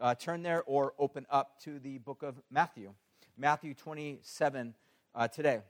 uh, turn there or open up to the book of Matthew, Matthew 27 uh, today.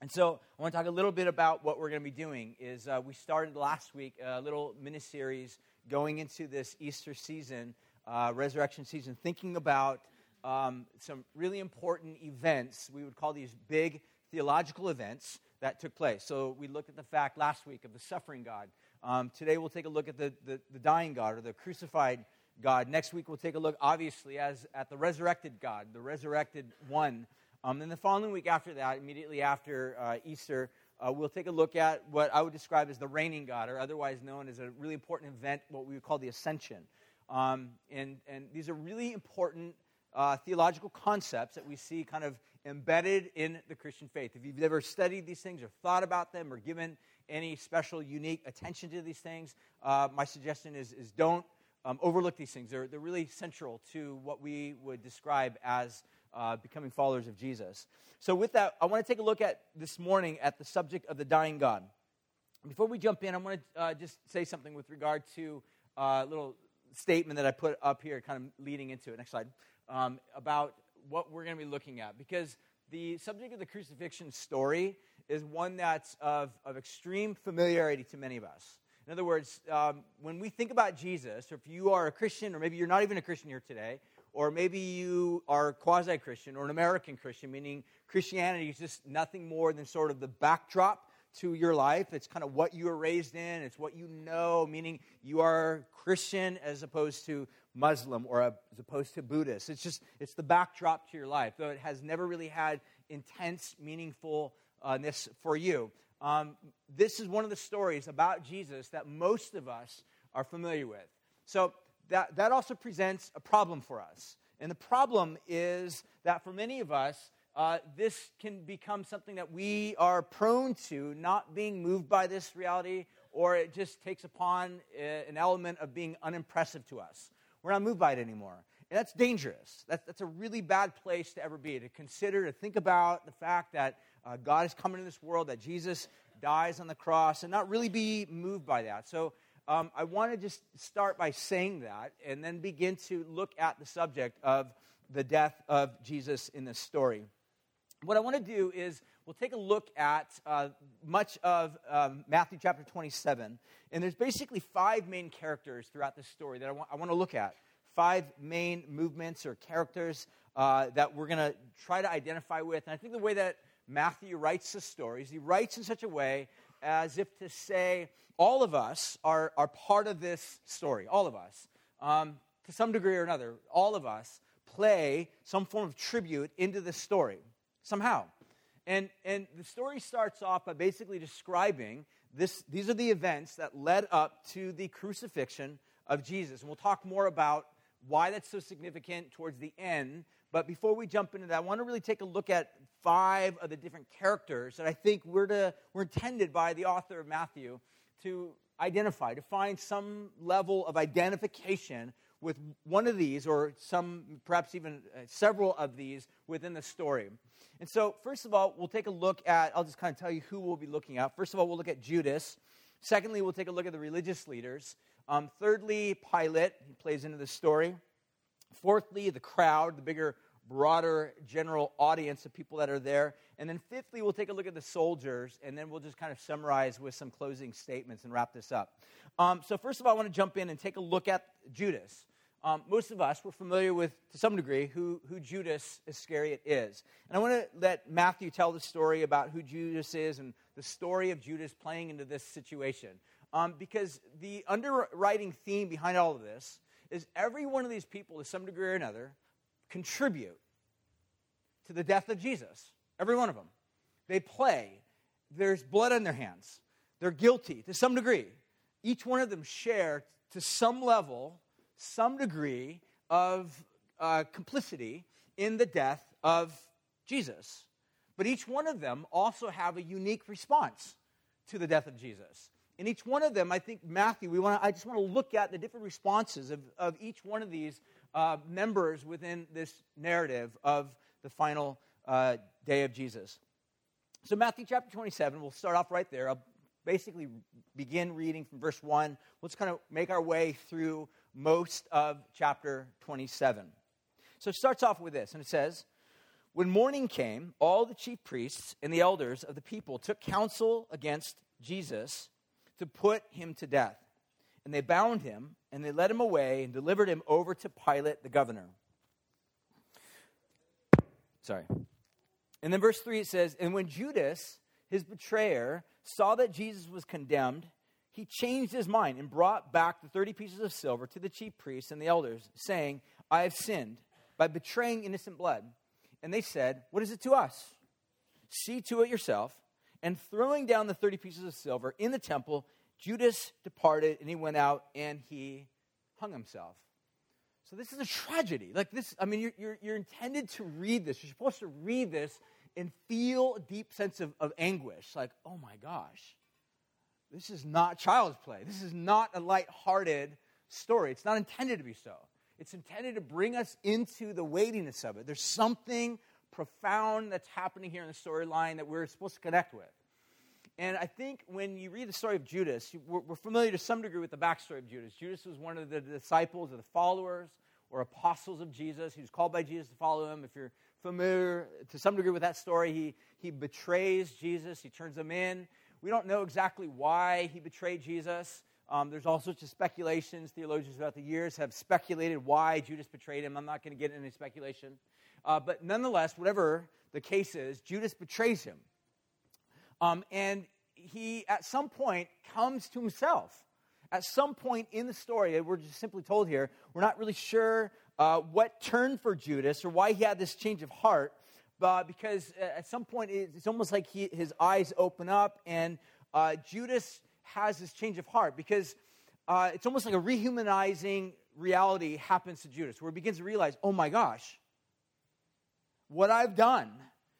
And so I want to talk a little bit about what we're going to be doing. Is uh, we started last week a little mini series going into this Easter season, uh, resurrection season, thinking about um, some really important events. We would call these big theological events that took place. So we looked at the fact last week of the suffering God. Um, today we'll take a look at the, the, the dying God or the crucified God. Next week we'll take a look, obviously, as at the resurrected God, the resurrected one. Um, then the following week after that, immediately after uh, Easter, uh, we'll take a look at what I would describe as the reigning God, or otherwise known as a really important event, what we would call the ascension. Um, and, and these are really important uh, theological concepts that we see kind of embedded in the Christian faith. If you've ever studied these things or thought about them or given any special, unique attention to these things, uh, my suggestion is, is don't um, overlook these things. They're, they're really central to what we would describe as uh, becoming followers of Jesus. So, with that, I want to take a look at this morning at the subject of the dying God. Before we jump in, I want to uh, just say something with regard to uh, a little statement that I put up here, kind of leading into it. Next slide. Um, about what we're going to be looking at. Because the subject of the crucifixion story is one that's of, of extreme familiarity to many of us. In other words, um, when we think about Jesus, or if you are a Christian, or maybe you're not even a Christian here today, or maybe you are quasi Christian or an American Christian, meaning Christianity is just nothing more than sort of the backdrop to your life. It's kind of what you were raised in, it's what you know, meaning you are Christian as opposed to Muslim or as opposed to Buddhist. It's just, it's the backdrop to your life, though it has never really had intense meaningfulness for you. Um, this is one of the stories about Jesus that most of us are familiar with. So that, that also presents a problem for us. And the problem is that for many of us, uh, this can become something that we are prone to, not being moved by this reality, or it just takes upon uh, an element of being unimpressive to us. We're not moved by it anymore. And that's dangerous. That's, that's a really bad place to ever be, to consider, to think about the fact that uh, God is coming to this world, that Jesus dies on the cross, and not really be moved by that. So um, I want to just start by saying that and then begin to look at the subject of the death of Jesus in this story what I want to do is we'll take a look at uh, much of um, Matthew chapter 27. And there's basically five main characters throughout this story that I want, I want to look at. Five main movements or characters uh, that we're going to try to identify with. And I think the way that Matthew writes the stories, he writes in such a way as if to say, all of us are, are part of this story, all of us. Um, to some degree or another, all of us play some form of tribute into this story somehow. And, and the story starts off by basically describing this, these are the events that led up to the crucifixion of Jesus. And we'll talk more about why that's so significant towards the end. But before we jump into that, I want to really take a look at five of the different characters that I think we're, to, we're intended by the author of Matthew to identify, to find some level of identification with one of these, or some, perhaps even uh, several of these within the story. And so, first of all, we'll take a look at, I'll just kind of tell you who we'll be looking at. First of all, we'll look at Judas. Secondly, we'll take a look at the religious leaders. Um, thirdly, Pilate, he plays into the story. Fourthly, the crowd, the bigger, broader general audience of people that are there. And then fifthly, we'll take a look at the soldiers, and then we'll just kind of summarize with some closing statements and wrap this up. Um, so, first of all, I want to jump in and take a look at Judas um, most of us, we're familiar with, to some degree, who, who Judas Iscariot is. And I want to let Matthew tell the story about who Judas is and the story of Judas playing into this situation. Um, because the underwriting theme behind all of this is every one of these people, to some degree or another, contribute to the death of Jesus. Every one of them. They play. There's blood on their hands. They're guilty to some degree. Each one of them share to some level some degree of uh, complicity in the death of Jesus. But each one of them also have a unique response to the death of Jesus. In each one of them, I think Matthew, we want I just want to look at the different responses of, of each one of these uh, members within this narrative of the final uh, day of Jesus. So, Matthew chapter 27, we'll start off right there. I'll basically begin reading from verse 1. Let's kind of make our way through most of chapter 27. So it starts off with this, and it says, When morning came, all the chief priests and the elders of the people took counsel against Jesus to put him to death. And they bound him, and they led him away and delivered him over to Pilate the governor. Sorry. And then verse 3 it says, And when Judas, his betrayer, saw that Jesus was condemned, he changed his mind and brought back the 30 pieces of silver to the chief priests and the elders, saying, I have sinned by betraying innocent blood. And they said, What is it to us? See to it yourself. And throwing down the 30 pieces of silver in the temple, Judas departed and he went out and he hung himself. So this is a tragedy. Like this, I mean, you're, you're, you're intended to read this. You're supposed to read this and feel a deep sense of, of anguish. Like, oh my gosh, this is not child's play. This is not a light-hearted story. It's not intended to be so. It's intended to bring us into the weightiness of it. There's something profound that's happening here in the storyline that we're supposed to connect with. And I think when you read the story of Judas, we're, we're, familiar to some degree with the backstory of Judas. Judas was one of the disciples or the followers or apostles of Jesus. He was called by Jesus to follow him. If you're familiar to some degree with that story, he, he betrays Jesus, he turns him in. We don't know exactly why he betrayed Jesus. Um, there's all sorts of speculations. Theologians throughout the years have speculated why Judas betrayed him. I'm not going to get into any speculation. Uh, but nonetheless, whatever the case is, Judas betrays him. Um, and he, at some point, comes to himself. At some point in the story, we're just simply told here, we're not really sure uh, what turned for Judas or why he had this change of heart, but because at some point it's almost like he, his eyes open up and uh, Judas has this change of heart because uh, it's almost like a rehumanizing reality happens to Judas where he begins to realize, oh my gosh, what I've done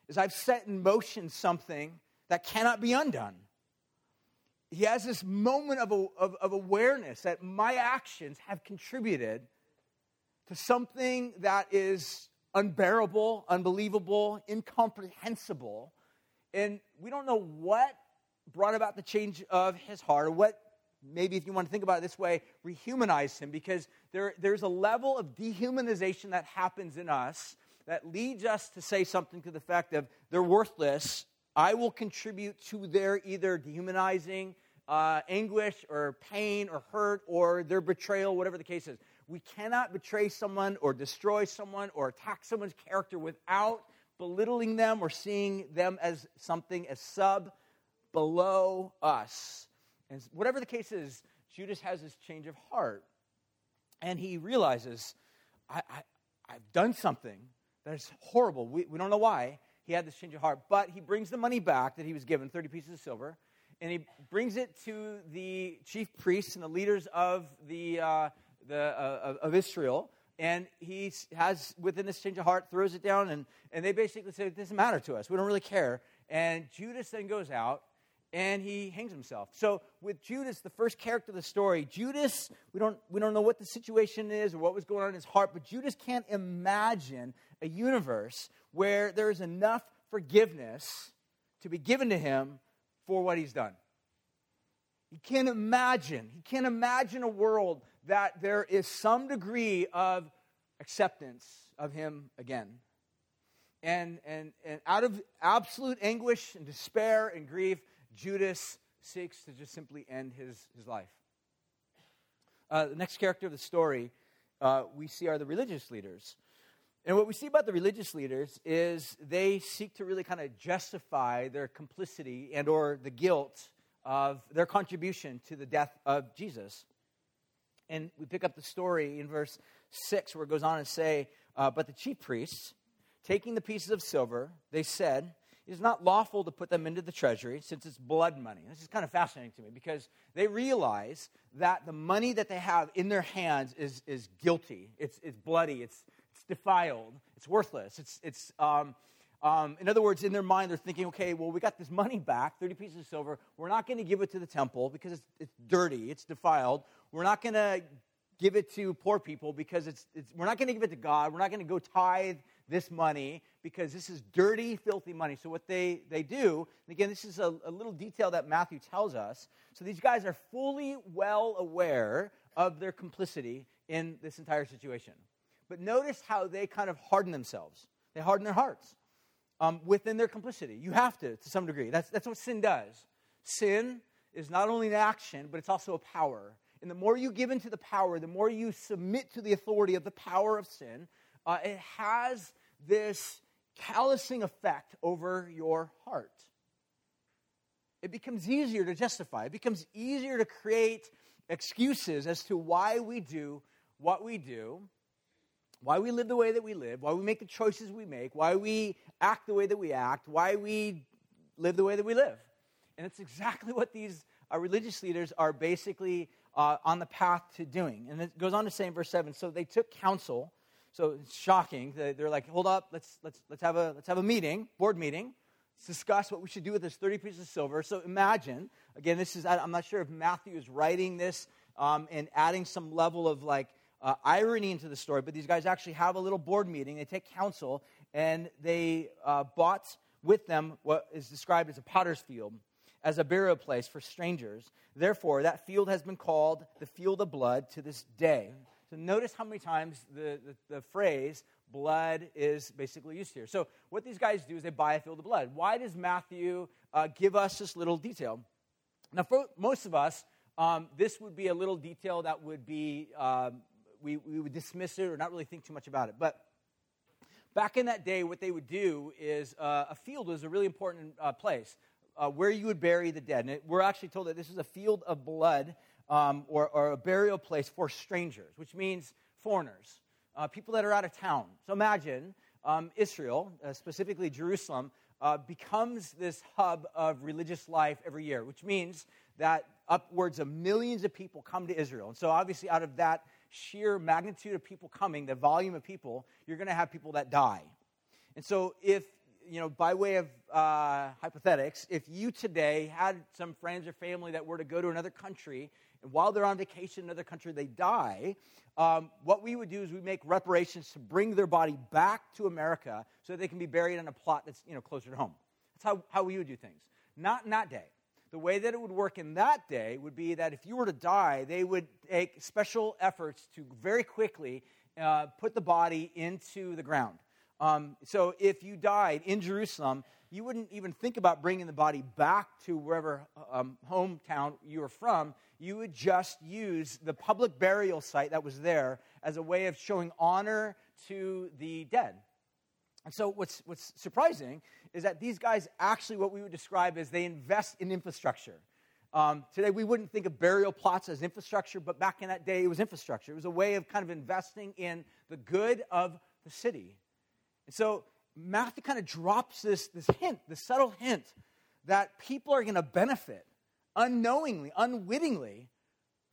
is I've set in motion something that cannot be undone. He has this moment of, of, of awareness that my actions have contributed to something that is unbearable, unbelievable, incomprehensible. And we don't know what brought about the change of his heart, or what, maybe if you want to think about it this way, rehumanized him, because there, there's a level of dehumanization that happens in us that leads us to say something to the effect of they're worthless I will contribute to their either dehumanizing uh, anguish or pain or hurt or their betrayal, whatever the case is. We cannot betray someone or destroy someone or attack someone's character without belittling them or seeing them as something as sub below us. And whatever the case is, Judas has this change of heart. And he realizes, I, I, have done something that is horrible. We, we don't know why he had this change of heart. But he brings the money back that he was given, 30 pieces of silver, and he brings it to the chief priests and the leaders of, the, uh, the, uh, of Israel. And he has, within this change of heart, throws it down, and, and they basically say, It doesn't matter to us. We don't really care. And Judas then goes out and he hangs himself. So with Judas, the first character of the story, Judas, we don't, we don't know what the situation is or what was going on in his heart, but Judas can't imagine a universe where there is enough forgiveness to be given to him for what he's done. He can't imagine, he can't imagine a world that there is some degree of acceptance of him again. And, and, and out of absolute anguish and despair and grief, Judas seeks to just simply end his, his life. Uh, the next character of the story uh, we see are the religious leaders. And what we see about the religious leaders is they seek to really kind of justify their complicity and or the guilt of their contribution to the death of Jesus. And we pick up the story in verse 6 where it goes on to say, uh, But the chief priests, taking the pieces of silver, they said, it is not lawful to put them into the treasury since it's blood money. This is kind of fascinating to me because they realize that the money that they have in their hands is, is guilty. It's, it's bloody. It's, it's defiled. It's worthless. It's, it's, um, um, in other words, in their mind, they're thinking, okay, well, we got this money back, 30 pieces of silver. We're not going to give it to the temple because it's, it's dirty, it's defiled. We're not going to give it to poor people because it's, it's we're not going to give it to God. We're not going to go tithe this money because this is dirty, filthy money. So, what they, they do, and again, this is a, a little detail that Matthew tells us. So, these guys are fully well aware of their complicity in this entire situation. But notice how they kind of harden themselves. They harden their hearts um, within their complicity. You have to, to some degree. That's, that's what sin does. Sin is not only an action, but it's also a power. And the more you give into the power, the more you submit to the authority of the power of sin, uh, it has this callousing effect over your heart. It becomes easier to justify, it becomes easier to create excuses as to why we do what we do, why we live the way that we live, why we make the choices we make, why we act the way that we act, why we live the way that we live. And it's exactly what these uh, religious leaders are basically uh, on the path to doing. And it goes on to say in verse 7 so they took counsel. So it's shocking. They're like, hold up, let's, let's, let's, have a, let's have a meeting, board meeting. Let's discuss what we should do with this 30 pieces of silver. So imagine, again, this is, I'm not sure if Matthew is writing this um, and adding some level of like uh, irony into the story, but these guys actually have a little board meeting. They take counsel and they uh, bought with them what is described as a potter's field as a burial place for strangers. Therefore, that field has been called the field of blood to this day. So notice how many times the, the, the phrase blood is basically used here. So what these guys do is they buy a field of blood. Why does Matthew uh, give us this little detail? Now, for most of us, um, this would be a little detail that would be, um, we, we would dismiss it or not really think too much about it. But back in that day, what they would do is uh, a field was a really important uh, place uh, where you would bury the dead. And it, we're actually told that this is a field of blood um, or, or, a burial place for strangers, which means foreigners, uh, people that are out of town. So imagine um, Israel, uh, specifically Jerusalem, uh, becomes this hub of religious life every year, which means that upwards of millions of people come to Israel. And so, obviously, out of that sheer magnitude of people coming, the volume of people, you're going to have people that die. And so, if you know, by way of uh, hypothetics, if you today had some friends or family that were to go to another country, and while they're on vacation in another country, they die, um, what we would do is we make reparations to bring their body back to America so that they can be buried on a plot that's, you know, closer to home. That's how, how we would do things. Not in that day. The way that it would work in that day would be that if you were to die, they would take special efforts to very quickly uh, put the body into the ground. Um, so if you died in Jerusalem, you wouldn't even think about bringing the body back to wherever um, hometown you were from. You would just use the public burial site that was there as a way of showing honor to the dead. And so what's, what's surprising is that these guys actually, what we would describe as they invest in infrastructure. Um, today, we wouldn't think of burial plots as infrastructure, but back in that day, it was infrastructure. It was a way of kind of investing in the good of the city. And so Matthew kind of drops this, this hint, this subtle hint, that people are going to benefit unknowingly, unwittingly,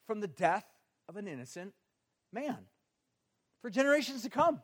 from the death of an innocent man for generations to come.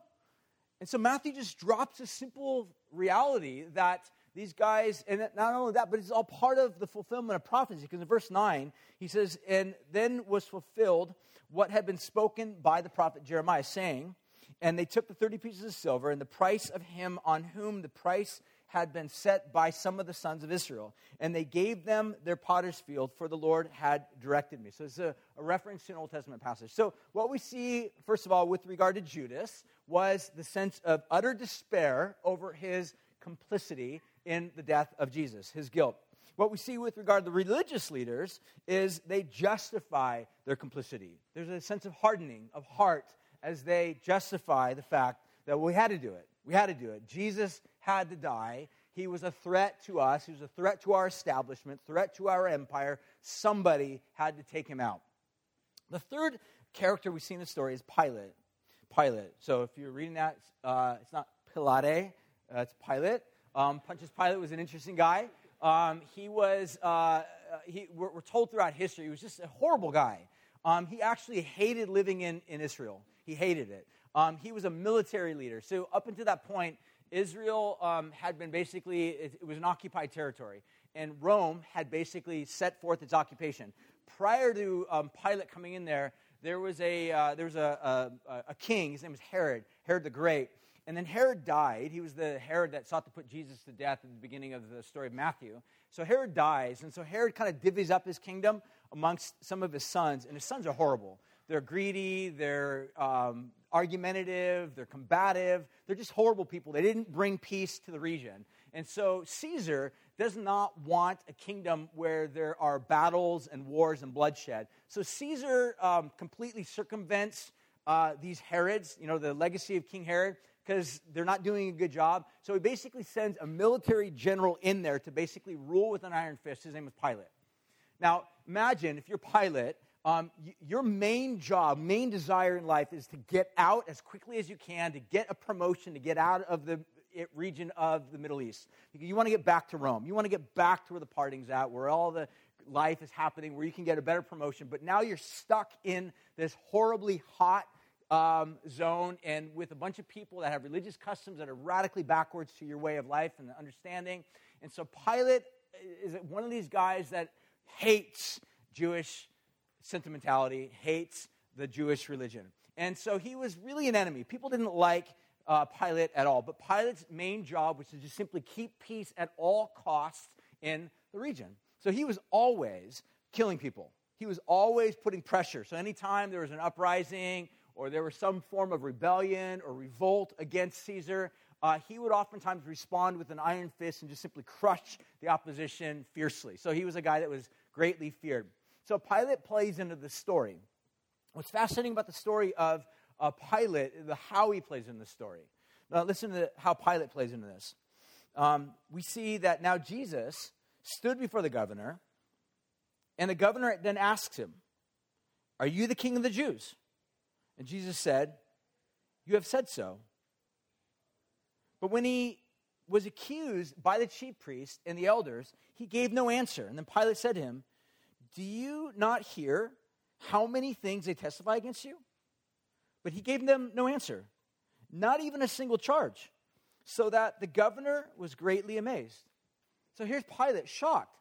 And so Matthew just drops a simple reality that these guys, and not only that, but it's all part of the fulfillment of prophecy. Because in verse 9, he says, And then was fulfilled what had been spoken by the prophet Jeremiah, saying, and they took the 30 pieces of silver and the price of him on whom the price had been set by some of the sons of Israel. And they gave them their potter's field, for the Lord had directed me. So it's a, a, reference to an Old Testament passage. So, what we see, first of all, with regard to Judas, was the sense of utter despair over his complicity in the death of Jesus, his guilt. What we see with regard to the religious leaders is they justify their complicity. There's a sense of hardening of heart as they justify the fact that we had to do it. We had to do it. Jesus had to die. He was a threat to us, he was a threat to our establishment, threat to our empire. Somebody had to take him out. The third character we see in the story is Pilate. Pilate. So if you're reading that, uh, it's not Pilate, uh, it's Pilate. Um, Pontius Pilate was an interesting guy. Um, he was, uh, uh, he, we're, we're, told throughout history, he was just a horrible guy. Um, he actually hated living in, in Israel. He hated it. Um, he was a military leader. So, up until that point, Israel um, had been basically, it, it, was an occupied territory. And Rome had basically set forth its occupation. Prior to um, Pilate coming in there, there was, a, uh, there was a, a, a king. His name was Herod, Herod the Great. And then Herod died. He was the Herod that sought to put Jesus to death at the beginning of the story of Matthew. So Herod dies. And so Herod kind of divvies up his kingdom amongst some of his sons. And his sons are horrible. they're greedy, they're um, argumentative, they're combative. They're just horrible people. They didn't bring peace to the region. And so Caesar does not want a kingdom where there are battles and wars and bloodshed. So Caesar um, completely circumvents uh, these Herods, you know, the legacy of King Herod, because they're not doing a good job. So he basically sends a military general in there to basically rule with an iron fist. His name was Pilate. Now, imagine if you're Pilate, um, your main job, main desire in life is to get out as quickly as you can, to get a promotion, to get out of the region of the Middle East. You want to get back to Rome. You want to get back to where the partying's at, where all the life is happening, where you can get a better promotion. But now you're stuck in this horribly hot um, zone and with a bunch of people that have religious customs that are radically backwards to your way of life and understanding. And so Pilate is one of these guys that hates Jewish sentimentality, hates the Jewish religion. And so he was really an enemy. People didn't like uh, Pilate at all. But Pilate's main job was to just simply keep peace at all costs in the region. So he was always killing people. He was always putting pressure. So anytime there was an uprising or there was some form of rebellion or revolt against Caesar, uh, he would oftentimes respond with an iron fist and just simply crush the opposition fiercely. So he was a guy that was greatly feared. So Pilate plays into the story. What's fascinating about the story of uh, Pilate, the how he plays in the story. Now, listen to how Pilate plays into this. Um, we see that now Jesus stood before the governor, and the governor then asks him, Are you the king of the Jews? And Jesus said, You have said so. But when he was accused by the chief priests and the elders, he gave no answer. And then Pilate said to him, Do you not hear how many things they testify against you? But he gave them no answer, not even a single charge, so that the governor was greatly amazed. So here's Pilate, shocked.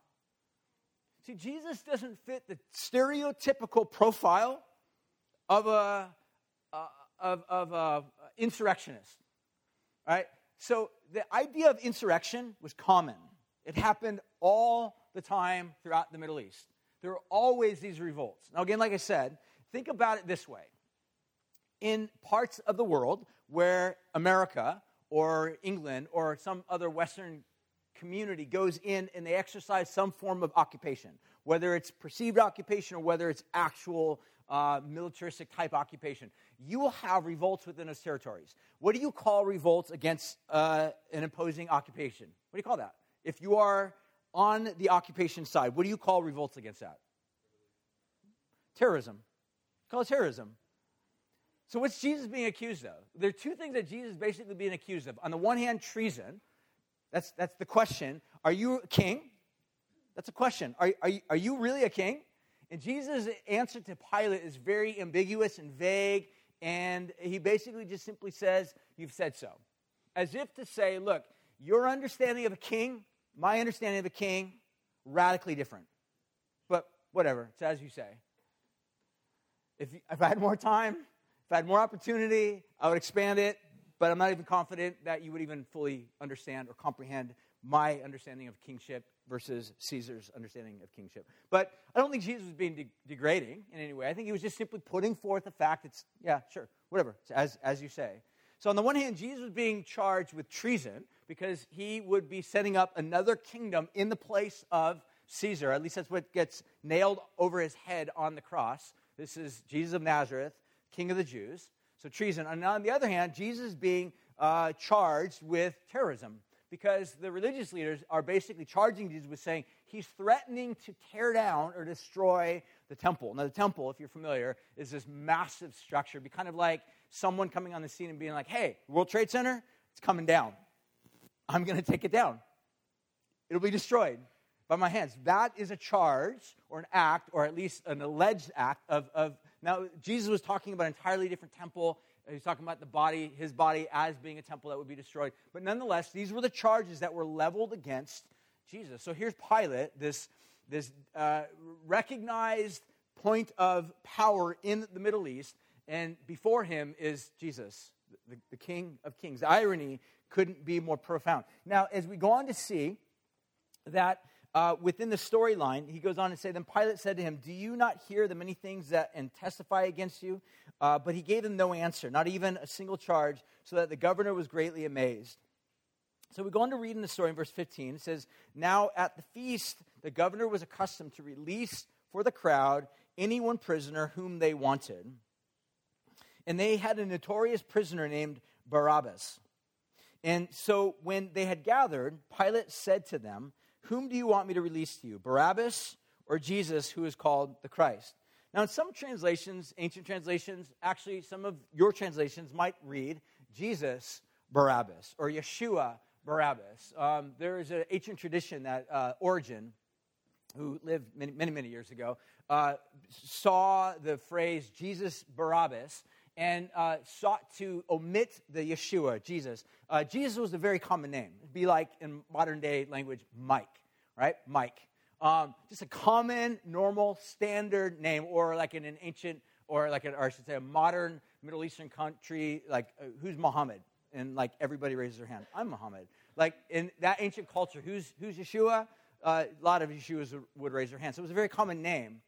See, Jesus doesn't fit the stereotypical profile of a, uh, of, of a insurrectionist. Right? So the idea of insurrection was common. It happened all the time throughout the Middle East. There are always these revolts. Now, again, like I said, think about it this way. In parts of the world where America or England or some other Western community goes in and they exercise some form of occupation, whether it's perceived occupation or whether it's actual uh, militaristic type occupation, you will have revolts within those territories. What do you call revolts against uh, an opposing occupation? What do you call that? If you are on the occupation side, what do you call revolts against that? Terrorism. Call it terrorism. So, what's Jesus being accused of? There are two things that Jesus is basically being accused of. On the one hand, treason. That's, that's the question. Are you a king? That's a question. Are, are, you, are you really a king? And Jesus' answer to Pilate is very ambiguous and vague, and he basically just simply says, You've said so. As if to say, Look, your understanding of a king, my understanding of a king, radically different. But whatever, it's as you say. If, if I had more time, if I had more opportunity, I would expand it, but I'm not even confident that you would even fully understand or comprehend my understanding of kingship versus Caesar's understanding of kingship. But I don't think Jesus was being de- degrading in any way. I think he was just simply putting forth the fact it's, yeah, sure, whatever, as, as you say. So, on the one hand, Jesus was being charged with treason because he would be setting up another kingdom in the place of Caesar. At least that's what gets nailed over his head on the cross. This is Jesus of Nazareth, king of the Jews. So treason. And on the other hand, Jesus being uh, charged with terrorism because the religious leaders are basically charging Jesus with saying he's threatening to tear down or destroy the temple. Now, the temple, if you're familiar, is this massive structure. Be kind of like someone coming on the scene and being like, hey, World Trade Center, it's coming down. I'm going to take it down. It'll be destroyed by my hands. That is a charge or an act, or at least an alleged act of, of now, Jesus was talking about an entirely different temple. He's talking about the body, his body as being a temple that would be destroyed. But nonetheless, these were the charges that were leveled against Jesus. So here's Pilate, this, this uh, recognized point of power in the Middle East, and before him is Jesus, the, the King of Kings. The irony couldn't be more profound. Now, as we go on to see that uh, within the storyline, he goes on to say, Then Pilate said to him, Do you not hear the many things that and testify against you? Uh, but he gave them no answer, not even a single charge, so that the governor was greatly amazed. So we go on to read in the story in verse 15. It says, Now at the feast, the governor was accustomed to release for the crowd any one prisoner whom they wanted. And they had a notorious prisoner named Barabbas. And so when they had gathered, Pilate said to them, whom do you want me to release to you, Barabbas or Jesus, who is called the Christ? Now, in some translations, ancient translations, actually, some of your translations might read Jesus Barabbas or Yeshua Barabbas. Um, there is an ancient tradition that uh, Origen, who lived many, many, many years ago, uh, saw the phrase Jesus Barabbas and uh, sought to omit the Yeshua, Jesus. Uh, Jesus was a very common name. It'd be like, in modern day language, Mike, right? Mike. Um, just a common, normal, standard name, or like in an ancient, or like, an, or I should say, a modern Middle Eastern country, like, uh, who's Muhammad? And like everybody raises their hand. I'm Muhammad. Like in that ancient culture, who's, who's Yeshua? Uh, a lot of Yeshuas would, raise their hand. So it was a very common name.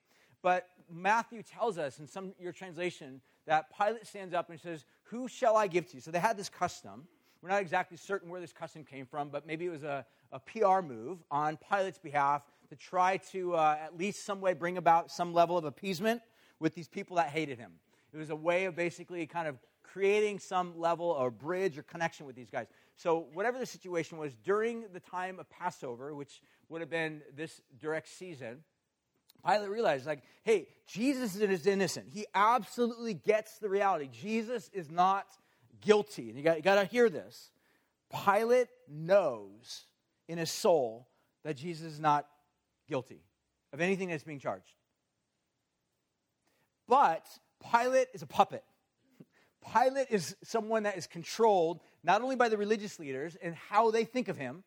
But Matthew tells us in some your translation that Pilate stands up and says, Who shall I give to you? So they had this custom. We're not exactly certain where this custom came from, but maybe it was a, a PR move on Pilate's behalf to try to uh, at least some way bring about some level of appeasement with these people that hated him. It was a way of basically kind of creating some level or bridge or connection with these guys. So, whatever the situation was, during the time of Passover, which would have been this direct season, Pilate realized, like, hey, Jesus is innocent. He absolutely gets the reality. Jesus is not guilty. And you got, you got to hear this. Pilate knows in his soul that Jesus is not guilty of anything that's being charged. But Pilate is a puppet. Pilate is someone that is controlled not only by the religious leaders and how they think of him,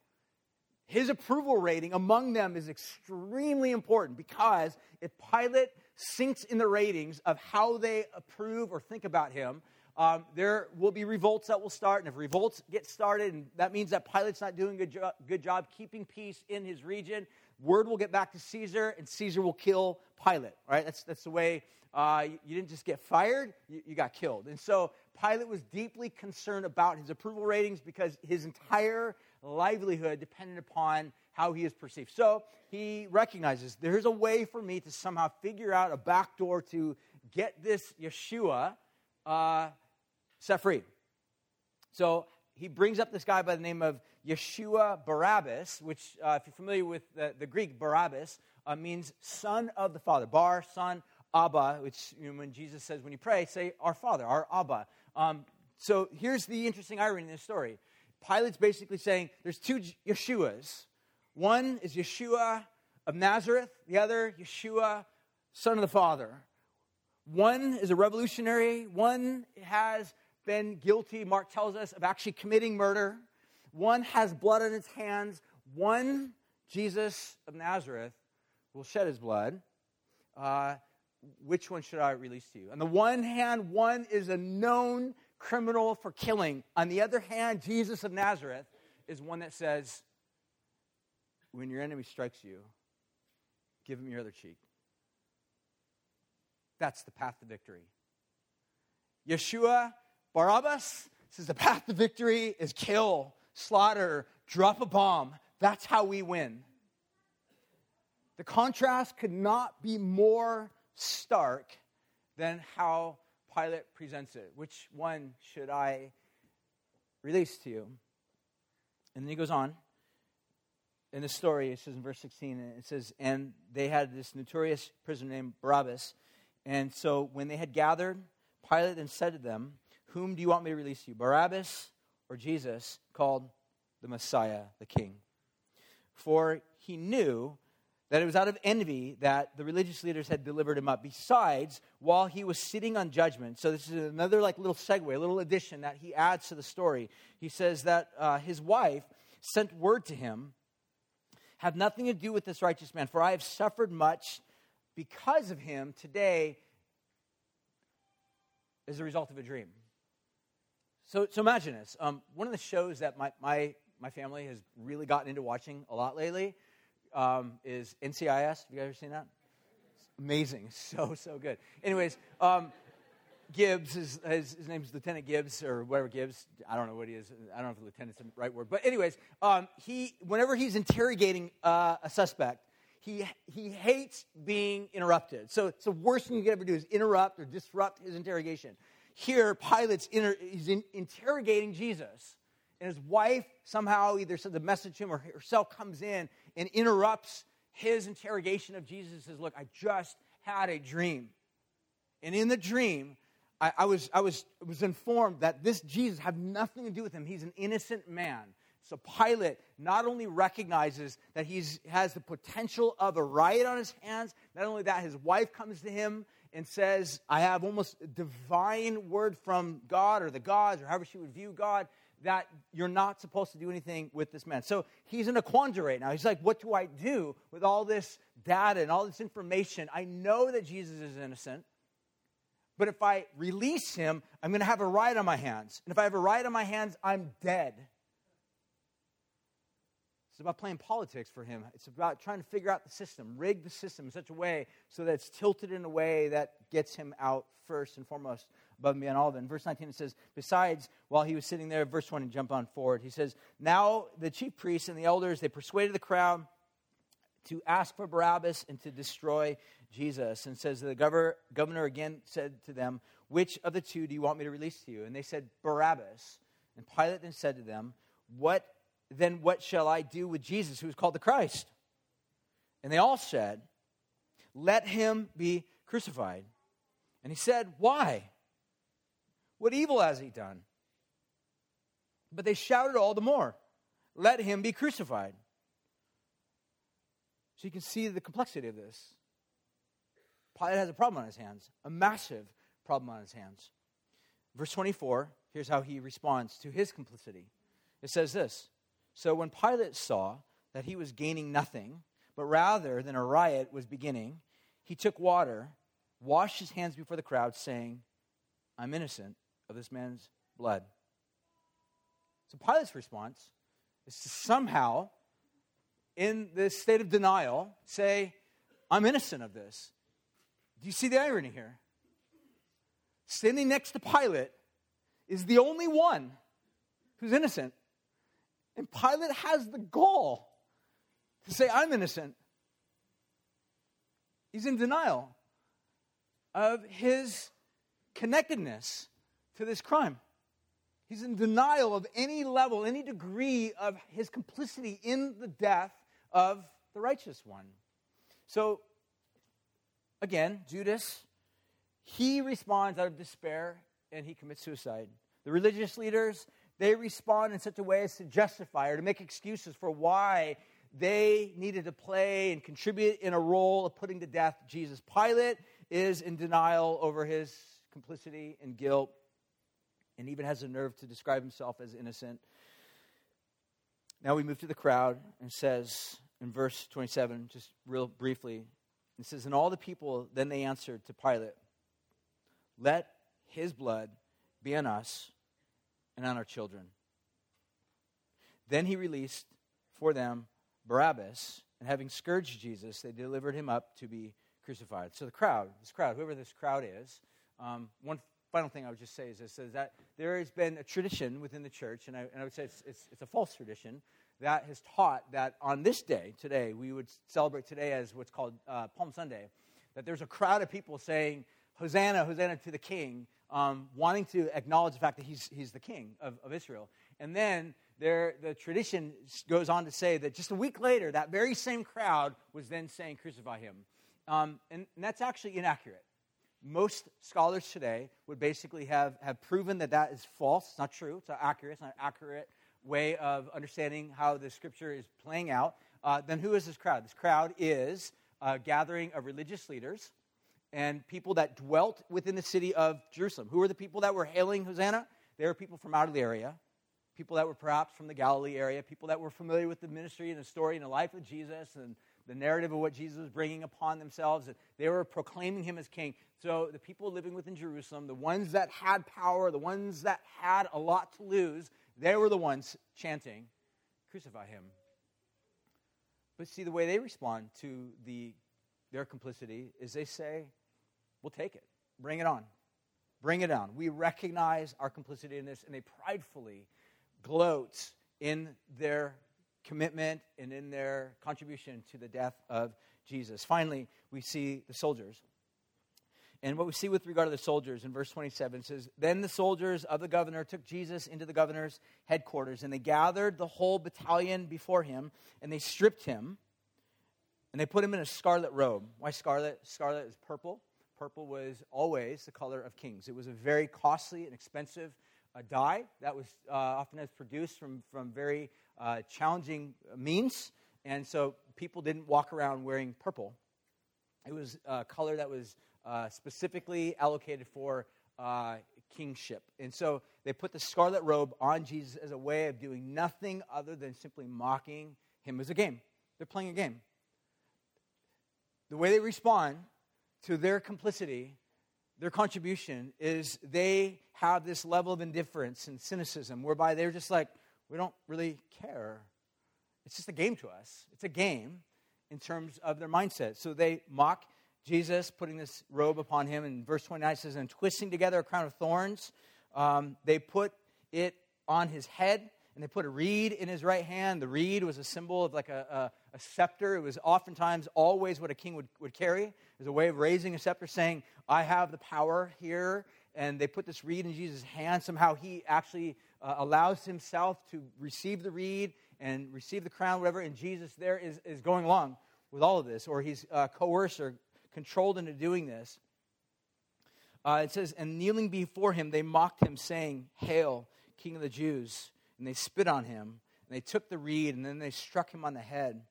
his approval rating among them is extremely important because if Pilate sinks in the ratings of how they approve or think about him, um, there will be revolts that will start. And if revolts get started, and that means that Pilate's not doing a good, jo- good job keeping peace in his region, word will get back to Caesar, and Caesar will kill Pilate. Right? That's, that's the way uh, you, didn't just get fired, you, you got killed. And so Pilate was deeply concerned about his approval ratings because his entire livelihood depended upon how he is perceived. So he recognizes there's a way for me to somehow figure out a back door to get this Yeshua uh, set free. So he brings up this guy by the name of Yeshua Barabbas, which, uh, if you're familiar with the, the Greek, Barabbas uh, means son of the Father. Bar, son, Abba, which you know, when Jesus says, when you pray, say, Our Father, our Abba. Um, so here's the interesting irony in this story Pilate's basically saying there's two Yeshuas. One is Yeshua of Nazareth, the other, Yeshua, son of the Father. One is a revolutionary, one has been guilty, Mark tells us, of actually committing murder. One has blood on its hands. One, Jesus of Nazareth, will shed his blood. Uh, which one should I release to you? On the one hand, one is a known criminal for killing. On the other hand, Jesus of Nazareth is one that says, when your enemy strikes you, give him your other cheek. That's the path to victory. Yeshua Barabbas says the path to victory is kill, slaughter, drop a bomb. That's how we win. The contrast could not be more stark than how Pilate presents it. Which one should I release to you? And then he goes on. In the story, it says in verse 16, and it says, And they had this notorious prisoner named Barabbas. And so when they had gathered, Pilate then said to them, Whom do you want me to release to you, Barabbas or Jesus, called the Messiah, the King? For he knew that it was out of envy that the religious leaders had delivered him up. Besides, while he was sitting on judgment, so this is another like little segue, a little addition that he adds to the story. He says that uh, his wife sent word to him, "Have nothing to do with this righteous man, for I have suffered much because of him today." As a result of a dream. So, so imagine this. Um, one of the shows that my, my, my family has really gotten into watching a lot lately um, is NCIS. Have you guys ever seen that? It's amazing. So, so good. Anyways, um, Gibbs, his, his, his name's Lieutenant Gibbs, or whatever Gibbs. I don't know what he is. I don't know if lieutenant's the right word. But, anyways, um, he, whenever he's interrogating uh, a suspect, he, he hates being interrupted. So it's the worst thing you can ever do is interrupt or disrupt his interrogation. Here, Pilate's inter, he's in, interrogating Jesus, and his wife somehow either sends a message to him or herself comes in and interrupts his interrogation of Jesus and says, Look, I just had a dream. And in the dream, I, I, was, I was, was informed that this Jesus had nothing to do with him. He's an innocent man. So Pilate not only recognizes that he has the potential of a riot on his hands, not only that, his wife comes to him and says, I have almost divine word from God or the gods or however she would view God that you're not supposed to do anything with this man. So he's in a quandary right now. He's like, What do I do with all this data and all this information? I know that Jesus is innocent, but if I release him, I'm going to have a riot on my hands. And if I have a riot on my hands, I'm dead. It's about playing politics for him. It's about trying to figure out the system, rig the system in such a way so that it's tilted in a way that gets him out first and foremost above and beyond all of it. In verse 19, it says, Besides, while he was sitting there, verse 20, jump on forward, he says, Now the chief priests and the elders, they persuaded the crowd to ask for Barabbas and to destroy Jesus. And says, The governor, governor again said to them, Which of the two do you want me to release to you? And they said, Barabbas. And Pilate then said to them, What then what shall I do with Jesus, who is called the Christ? And they all said, Let him be crucified. And he said, Why? What evil has he done? But they shouted all the more, Let him be crucified. So you can see the complexity of this. Pilate has a problem on his hands, a massive problem on his hands. Verse 24, here's how he responds to his complicity. It says this so when Pilate saw that he was gaining nothing, but rather than a riot was beginning, he took water, washed his hands before the crowd, saying, I'm innocent of this man's blood. So Pilate's response is to somehow, in this state of denial, say, I'm innocent of this. Do you see the irony here? Standing next to Pilate is the only one who's innocent. And Pilate has the gall to say, I'm innocent. He's in denial of his connectedness to this crime. He's in denial of any level, any degree of his complicity in the death of the righteous one. So, again, Judas, he responds out of despair and he commits suicide. The religious leaders, they respond in such a way as to justify or to make excuses for why they needed to play and contribute in a role of putting to death Jesus. Pilate is in denial over his complicity and guilt and even has the nerve to describe himself as innocent. Now we move to the crowd and says in verse 27, just real briefly, it says, And all the people then they answered to Pilate, Let his blood be on us and on our children. Then he released for them Barabbas, and having scourged Jesus, they delivered him up to be crucified. So the crowd, this crowd, whoever this crowd is, um, one final thing I would just say is this: is that there has been a tradition within the church, and I, and I would say it's, it's, it's, a false tradition that has taught that on this day, today, we would celebrate today as what's called uh, Palm Sunday, that there's a crowd of people saying, Hosanna, Hosanna to the King, um, wanting to acknowledge the fact that he's, he's the king of, of Israel. And then there, the tradition goes on to say that just a week later, that very same crowd was then saying, Crucify him. Um, and, and that's actually inaccurate. Most scholars today would basically have, have proven that that is false. It's not true. It's not accurate. It's not an accurate way of understanding how the scripture is playing out. Uh, then who is this crowd? This crowd is a gathering of religious leaders and people that dwelt within the city of Jerusalem. Who were the people that were hailing Hosanna? They were people from out of the area, people that were perhaps from the Galilee area, people that were familiar with the ministry and the story and the life of Jesus and the narrative of what Jesus was bringing upon themselves. And they were proclaiming him as king. So the people living within Jerusalem, the ones that had power, the ones that had a lot to lose, they were the ones chanting, Crucify him. But see, the way they respond to the, their complicity is they say, We'll take it. Bring it on. Bring it on. We recognize our complicity in this, and they pridefully gloat in their commitment and in their contribution to the death of Jesus. Finally, we see the soldiers. And what we see with regard to the soldiers in verse 27 says, Then the soldiers of the governor took Jesus into the governor's headquarters, and they gathered the whole battalion before him, and they stripped him, and they put him in a scarlet robe. Why scarlet? Scarlet is purple. Purple was always the color of kings. It was a very costly and expensive uh, dye that was uh, often produced from, from very uh, challenging means. And so people didn't walk around wearing purple. It was a color that was uh, specifically allocated for uh, kingship. And so they put the scarlet robe on Jesus as a way of doing nothing other than simply mocking him as a game. They're playing a game. The way they respond to their complicity, their contribution, is they have this level of indifference and cynicism whereby they're just like, we don't really care. It's just a game to us. It's a game in terms of their mindset. So they mock Jesus, putting this robe upon him. And verse 29 says, and twisting together a crown of thorns, um, they put it on his head and they put a reed in his right hand. The reed was a symbol of like a, a, a, scepter. It was oftentimes always what a king would, would carry. Was a way of raising a scepter, saying, I have the power here. And they put this reed in Jesus' hand. Somehow he actually uh, allows himself to receive the reed and receive the crown, whatever. And Jesus there is, is going along with all of this, or he's uh, coerced or controlled into doing this. Uh, it says, And kneeling before him, they mocked him, saying, Hail, King of the Jews. And they spit on him, and they took the reed, and then they struck him on the head.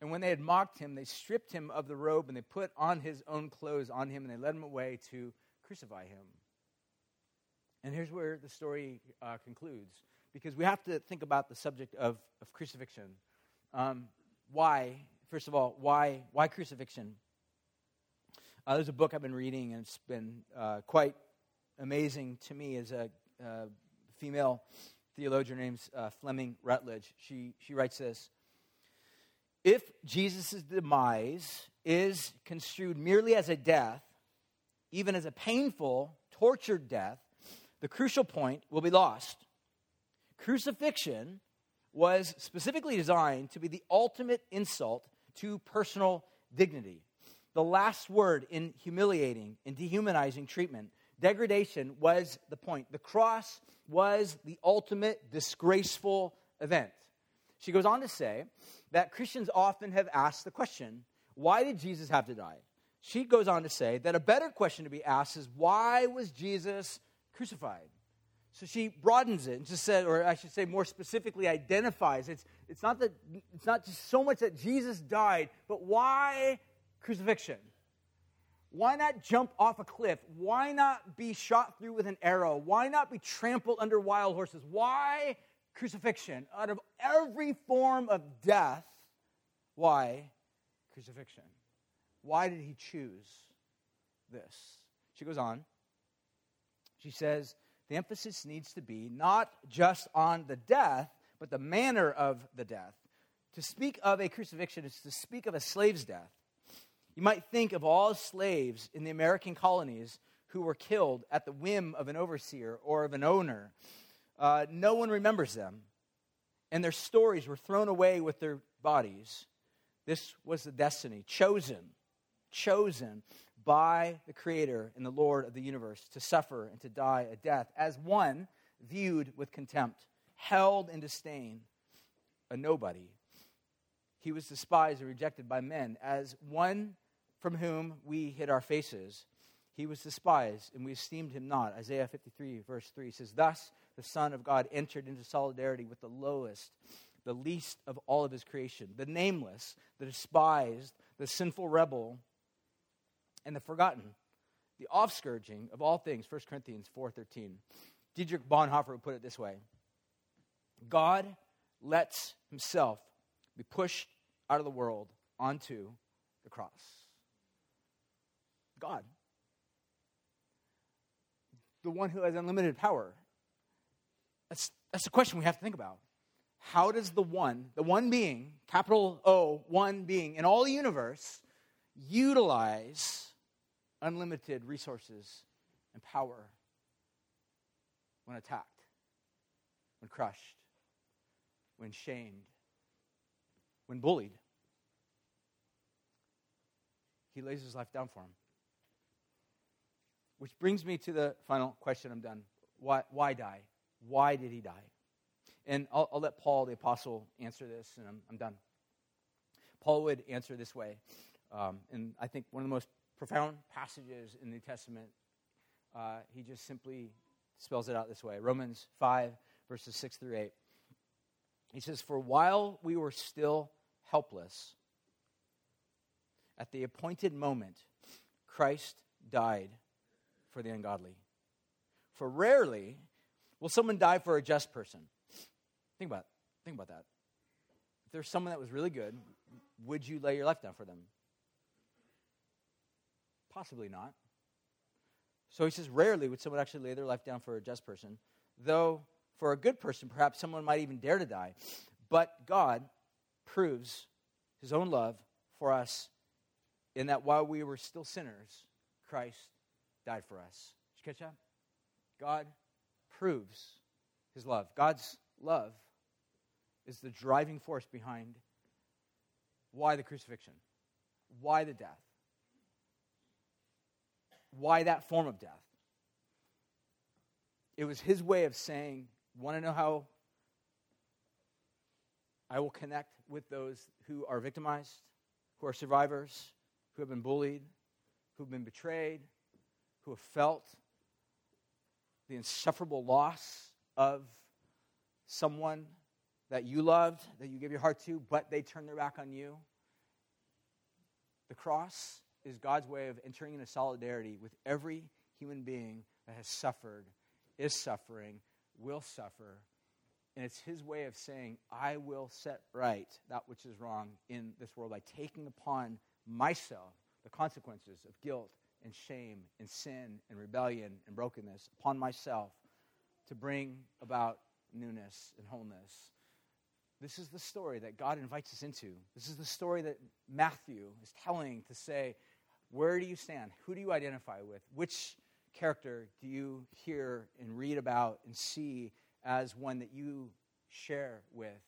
And when they had mocked him, they stripped him of the robe, and they put on his own clothes on him, and they led him away to crucify him. And here's where the story uh, concludes, because we have to think about the subject of, of crucifixion. Um, why first of all, why, why crucifixion? Uh, there's a book I've been reading, and it's been uh, quite amazing to me as a uh, female theologian named uh, Fleming Rutledge. She, she writes this If Jesus' demise is construed merely as a death, even as a painful, tortured death, the crucial point will be lost. Crucifixion was specifically designed to be the ultimate insult to personal dignity. The last word in humiliating and dehumanizing treatment. Degradation was the point. The cross was the ultimate disgraceful event. She goes on to say that Christians often have asked the question why did Jesus have to die? She goes on to say that a better question to be asked is why was Jesus crucified? So she broadens it and just said, or I should say more specifically identifies. It's, it's, not that, it's not just so much that Jesus died, but why crucifixion? Why not jump off a cliff? Why not be shot through with an arrow? Why not be trampled under wild horses? Why crucifixion? Out of every form of death, why crucifixion? Why did he choose this? She goes on. She says, the emphasis needs to be not just on the death, but the manner of the death. To speak of a crucifixion is to speak of a slave's death. You might think of all slaves in the American colonies who were killed at the whim of an overseer or of an owner. Uh, no one remembers them, and their stories were thrown away with their bodies. This was the destiny, chosen, chosen by the Creator and the Lord of the universe to suffer and to die a death as one viewed with contempt, held in disdain, a nobody. He was despised and rejected by men as one from whom we hid our faces. He was despised, and we esteemed him not. Isaiah 53, verse 3 says, Thus the Son of God entered into solidarity with the lowest, the least of all of his creation, the nameless, the despised, the sinful rebel and the forgotten, the offscourging of all things, 1 Corinthians 4.13. Dietrich Bonhoeffer would put it this way. God lets himself be pushed out of the world onto the cross. God. The one who has unlimited power. That's, that's the question we have to think about. how does the one, the one being, capital O, one being in all the universe, utilize unlimited resources and power when attacked, when crushed, when shamed, when bullied? He lays his life down for him. Which brings me to the final question. I'm done. Why, why die? Why did he die? And I'll, I'll let Paul, the apostle, answer this, and I'm, I'm done. Paul would answer this way. Um, and I think one of the most profound passages in the New Testament, uh, he just simply spells it out this way Romans 5, verses 6 through 8. He says, For while we were still helpless, at the appointed moment, Christ died for the ungodly. For rarely will someone die for a just person. Think about, think about that. If there's someone that was really good, would you lay your life down for them? Possibly not. So he says, rarely would someone actually lay their life down for a just person, though for a good person, perhaps someone might even dare to die. But God proves his own love for us in that while we were still sinners, Christ died for us. Did you catch that? God proves his love. God's love is the driving force behind why the crucifixion, why the death, why that form of death. It was his way of saying, Want to know how I will connect with those who are victimized, who are survivors, who have been bullied, who have been betrayed, who have felt the insufferable loss of someone that you loved, that you gave your heart to, but they turned their back on you. The cross is God's way of entering into solidarity with every human being that has suffered, is suffering, will suffer. And it's his way of saying, I will set right that which is wrong in this world by taking upon myself the consequences of guilt and shame and sin and rebellion and brokenness upon myself to bring about newness and wholeness. This is the story that God invites us into. This is the story that Matthew is telling to say, where do you stand? Who do you identify with? Which character do you hear and read about and see as one that you share with?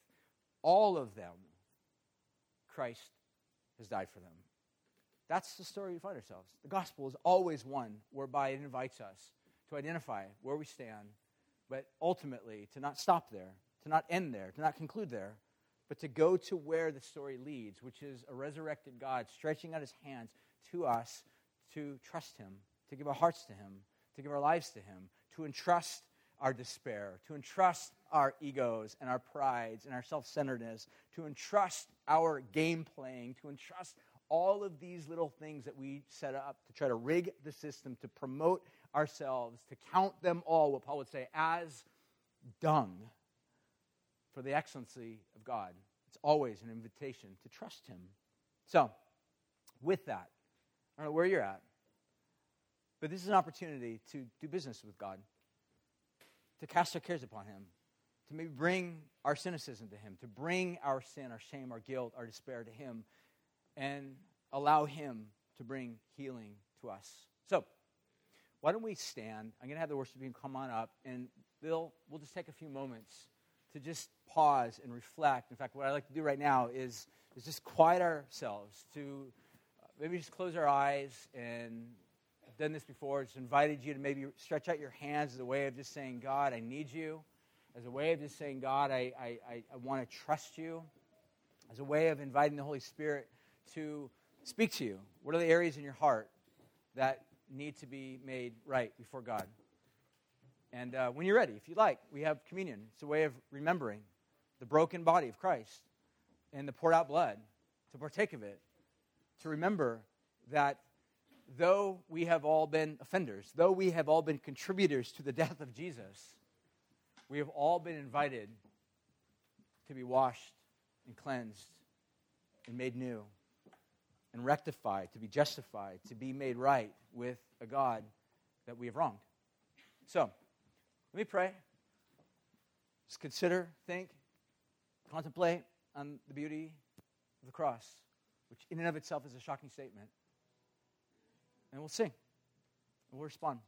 All of them, Christ has died for them. That's the story we find ourselves. The gospel is always one whereby it invites us to identify where we stand, but ultimately to not stop there, to not end there, to not conclude there, but to go to where the story leads, which is a resurrected God stretching out his hands to us to trust him, to give our hearts to him, to give our lives to him, to entrust our despair, to entrust our egos and our prides and our self centeredness, to entrust our game playing, to entrust all of these little things that we set up to try to rig the system, to promote ourselves, to count them all, what Paul would say, as dung for the excellency of God. It's always an invitation to trust Him. So, with that, I don't know where you're at, but this is an opportunity to do business with God, to cast our cares upon Him, to maybe bring our cynicism to Him, to bring our sin, our shame, our guilt, our despair to Him, and allow Him to bring healing to us. So, why don't we stand? I'm going to have the worship team come on up, and Bill, we'll just take a few moments to just pause and reflect. In fact, what I'd like to do right now is, is just quiet ourselves to maybe just close our eyes and I've done this before. Just invited you to maybe stretch out your hands as a way of just saying, God, I need you. As a way of just saying, God, I, I, I, want to trust you. As a way of inviting the Holy Spirit to speak to you? What are the areas in your heart that need to be made right before God? And uh, when you're ready, if you'd like, we have communion. It's a way of remembering the broken body of Christ and the poured out blood, to partake of it, to remember that though we have all been offenders, though we have all been contributors to the death of Jesus, we have all been invited to be washed and cleansed and made new and rectified, to be justified, to be made right with a God that we have wronged. So, let me pray. Just consider, think, contemplate on the beauty of the cross, which in and of itself is a shocking statement. And we'll sing. And we'll respond.